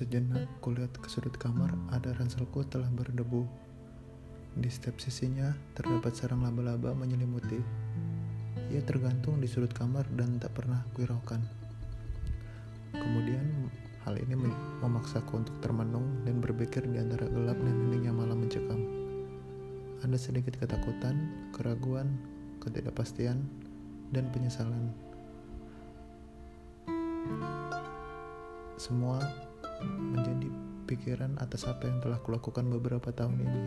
Sejenak kulihat ke sudut kamar, ada ranselku telah berdebu. Di setiap sisinya terdapat sarang laba-laba menyelimuti. Ia tergantung di sudut kamar dan tak pernah kuiraukan. Kemudian hal ini memaksaku untuk termenung dan berpikir di antara gelap dan heningnya malam mencekam. Ada sedikit ketakutan, keraguan, ketidakpastian, dan penyesalan. Semua menjadi pikiran atas apa yang telah kulakukan beberapa tahun ini.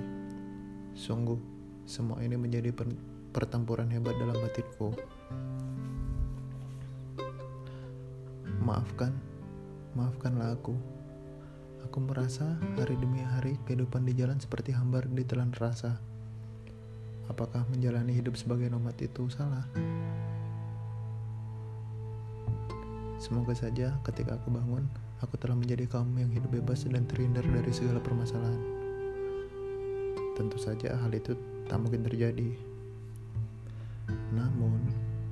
Sungguh, semua ini menjadi pertempuran hebat dalam batinku. Maafkan, maafkanlah aku. Aku merasa hari demi hari kehidupan di jalan seperti hambar di telan rasa. Apakah menjalani hidup sebagai nomad itu salah? Semoga saja ketika aku bangun, aku telah menjadi kaum yang hidup bebas dan terhindar dari segala permasalahan. Tentu saja hal itu tak mungkin terjadi. Namun,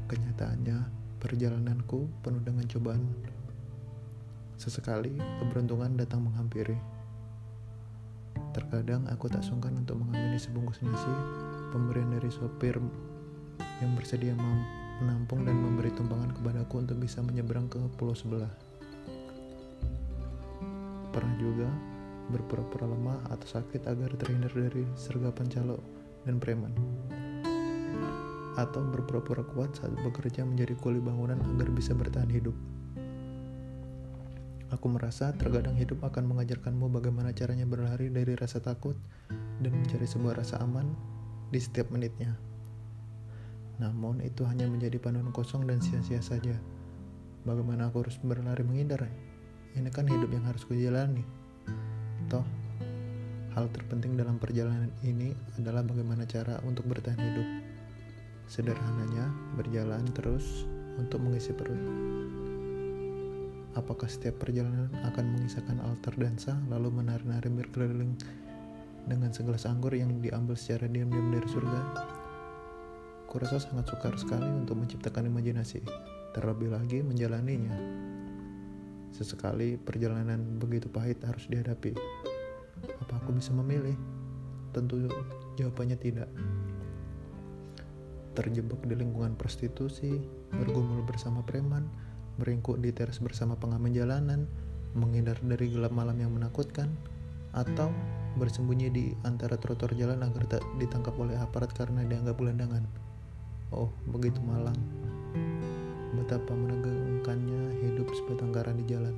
kenyataannya perjalananku penuh dengan cobaan. Sesekali keberuntungan datang menghampiri. Terkadang aku tak sungkan untuk mengamini sebungkus nasi pemberian dari sopir yang bersedia menampung dan memberi tumpangan kepadaku untuk bisa menyeberang ke pulau sebelah. Pernah juga berpura-pura lemah atau sakit agar terhindar dari sergapan calo dan preman. Atau berpura-pura kuat saat bekerja menjadi kuli bangunan agar bisa bertahan hidup. Aku merasa terkadang hidup akan mengajarkanmu bagaimana caranya berlari dari rasa takut dan mencari sebuah rasa aman di setiap menitnya. Namun itu hanya menjadi panduan kosong dan sia-sia saja. Bagaimana aku harus berlari menghindar? Ini kan hidup yang harus kujalani. Toh, hal terpenting dalam perjalanan ini adalah bagaimana cara untuk bertahan hidup. Sederhananya, berjalan terus untuk mengisi perut. Apakah setiap perjalanan akan mengisahkan altar dansa lalu menari-nari berkeliling dengan segelas anggur yang diambil secara diam-diam dari surga? Kurasa sangat sukar sekali untuk menciptakan imajinasi, terlebih lagi menjalaninya. Sesekali perjalanan begitu pahit harus dihadapi. Apa aku bisa memilih? Tentu jawabannya tidak. Terjebak di lingkungan prostitusi, bergumul bersama preman, meringkuk di teras bersama pengamen jalanan, menghindar dari gelap malam yang menakutkan, atau bersembunyi di antara trotoar jalan agar tak ditangkap oleh aparat karena dianggap gelandangan. Oh, begitu malang. Betapa menegangkannya hidup sebatang kara di jalan.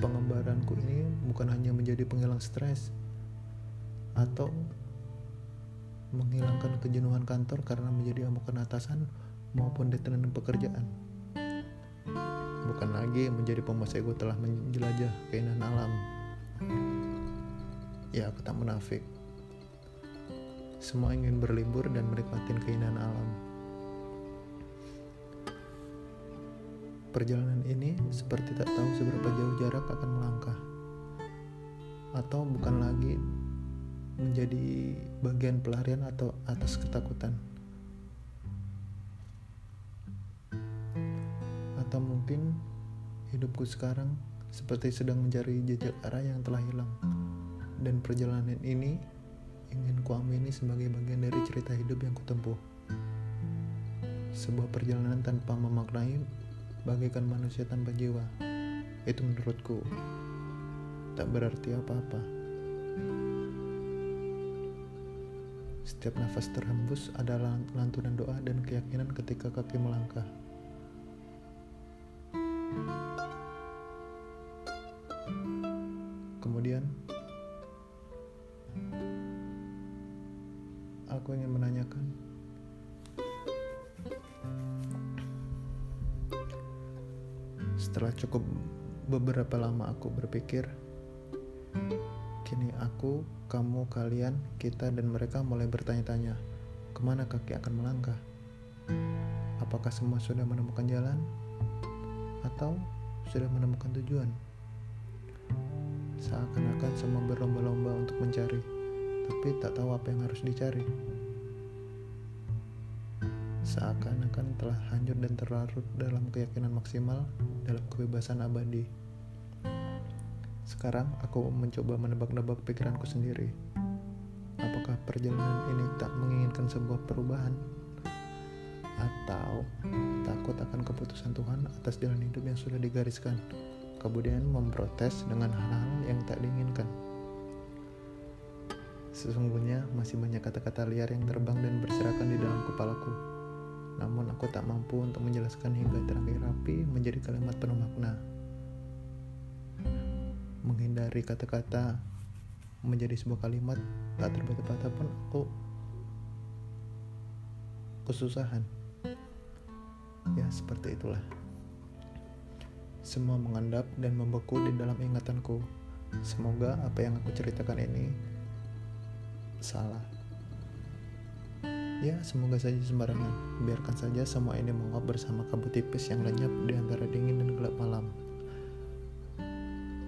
Pengembaranku ini bukan hanya menjadi penghilang stres atau menghilangkan kejenuhan kantor karena menjadi amukan atasan maupun detenan pekerjaan. Bukan lagi menjadi pemuas ego telah menjelajah keindahan alam. Ya, aku tak munafik. Semua ingin berlibur dan menikmati keindahan alam. Perjalanan ini seperti tak tahu seberapa jauh jarak akan melangkah, atau bukan lagi menjadi bagian pelarian atau atas ketakutan, atau mungkin hidupku sekarang seperti sedang mencari jejak arah yang telah hilang, dan perjalanan ini ingin kuamini sebagai bagian dari cerita hidup yang kutempuh. Sebuah perjalanan tanpa memaknai bagaikan manusia tanpa jiwa. Itu menurutku tak berarti apa-apa. Setiap nafas terhembus adalah lantunan doa dan keyakinan ketika kaki melangkah. Kemudian, aku ingin menanyakan, Setelah cukup beberapa lama aku berpikir, kini aku, kamu, kalian, kita, dan mereka mulai bertanya-tanya, ke mana kaki akan melangkah? Apakah semua sudah menemukan jalan? Atau sudah menemukan tujuan? Seakan-akan semua berlomba-lomba untuk mencari, tapi tak tahu apa yang harus dicari. Seakan-akan telah hanyut dan terlarut dalam keyakinan maksimal dalam kebebasan abadi. Sekarang aku mencoba menebak-nebak pikiranku sendiri. Apakah perjalanan ini tak menginginkan sebuah perubahan? Atau takut akan keputusan Tuhan atas jalan hidup yang sudah digariskan, kemudian memprotes dengan hal-hal yang tak diinginkan? Sesungguhnya masih banyak kata-kata liar yang terbang dan berserakan di dalam kepalaku. Namun aku tak mampu untuk menjelaskan hingga terakhir rapi menjadi kalimat penuh makna. Menghindari kata-kata menjadi sebuah kalimat tak terbata-bata pun aku kesusahan. Ya seperti itulah. Semua mengendap dan membeku di dalam ingatanku. Semoga apa yang aku ceritakan ini salah. Ya, semoga saja sembarangan. Biarkan saja semua ini menguap bersama kabut tipis yang lenyap di antara dingin dan gelap malam.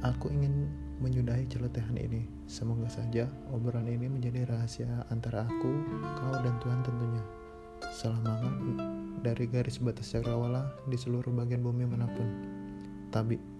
Aku ingin menyudahi celotehan ini. Semoga saja obrolan ini menjadi rahasia antara aku, kau, dan Tuhan tentunya. Selama dari garis batas cakrawala di seluruh bagian bumi mana pun. Tabi.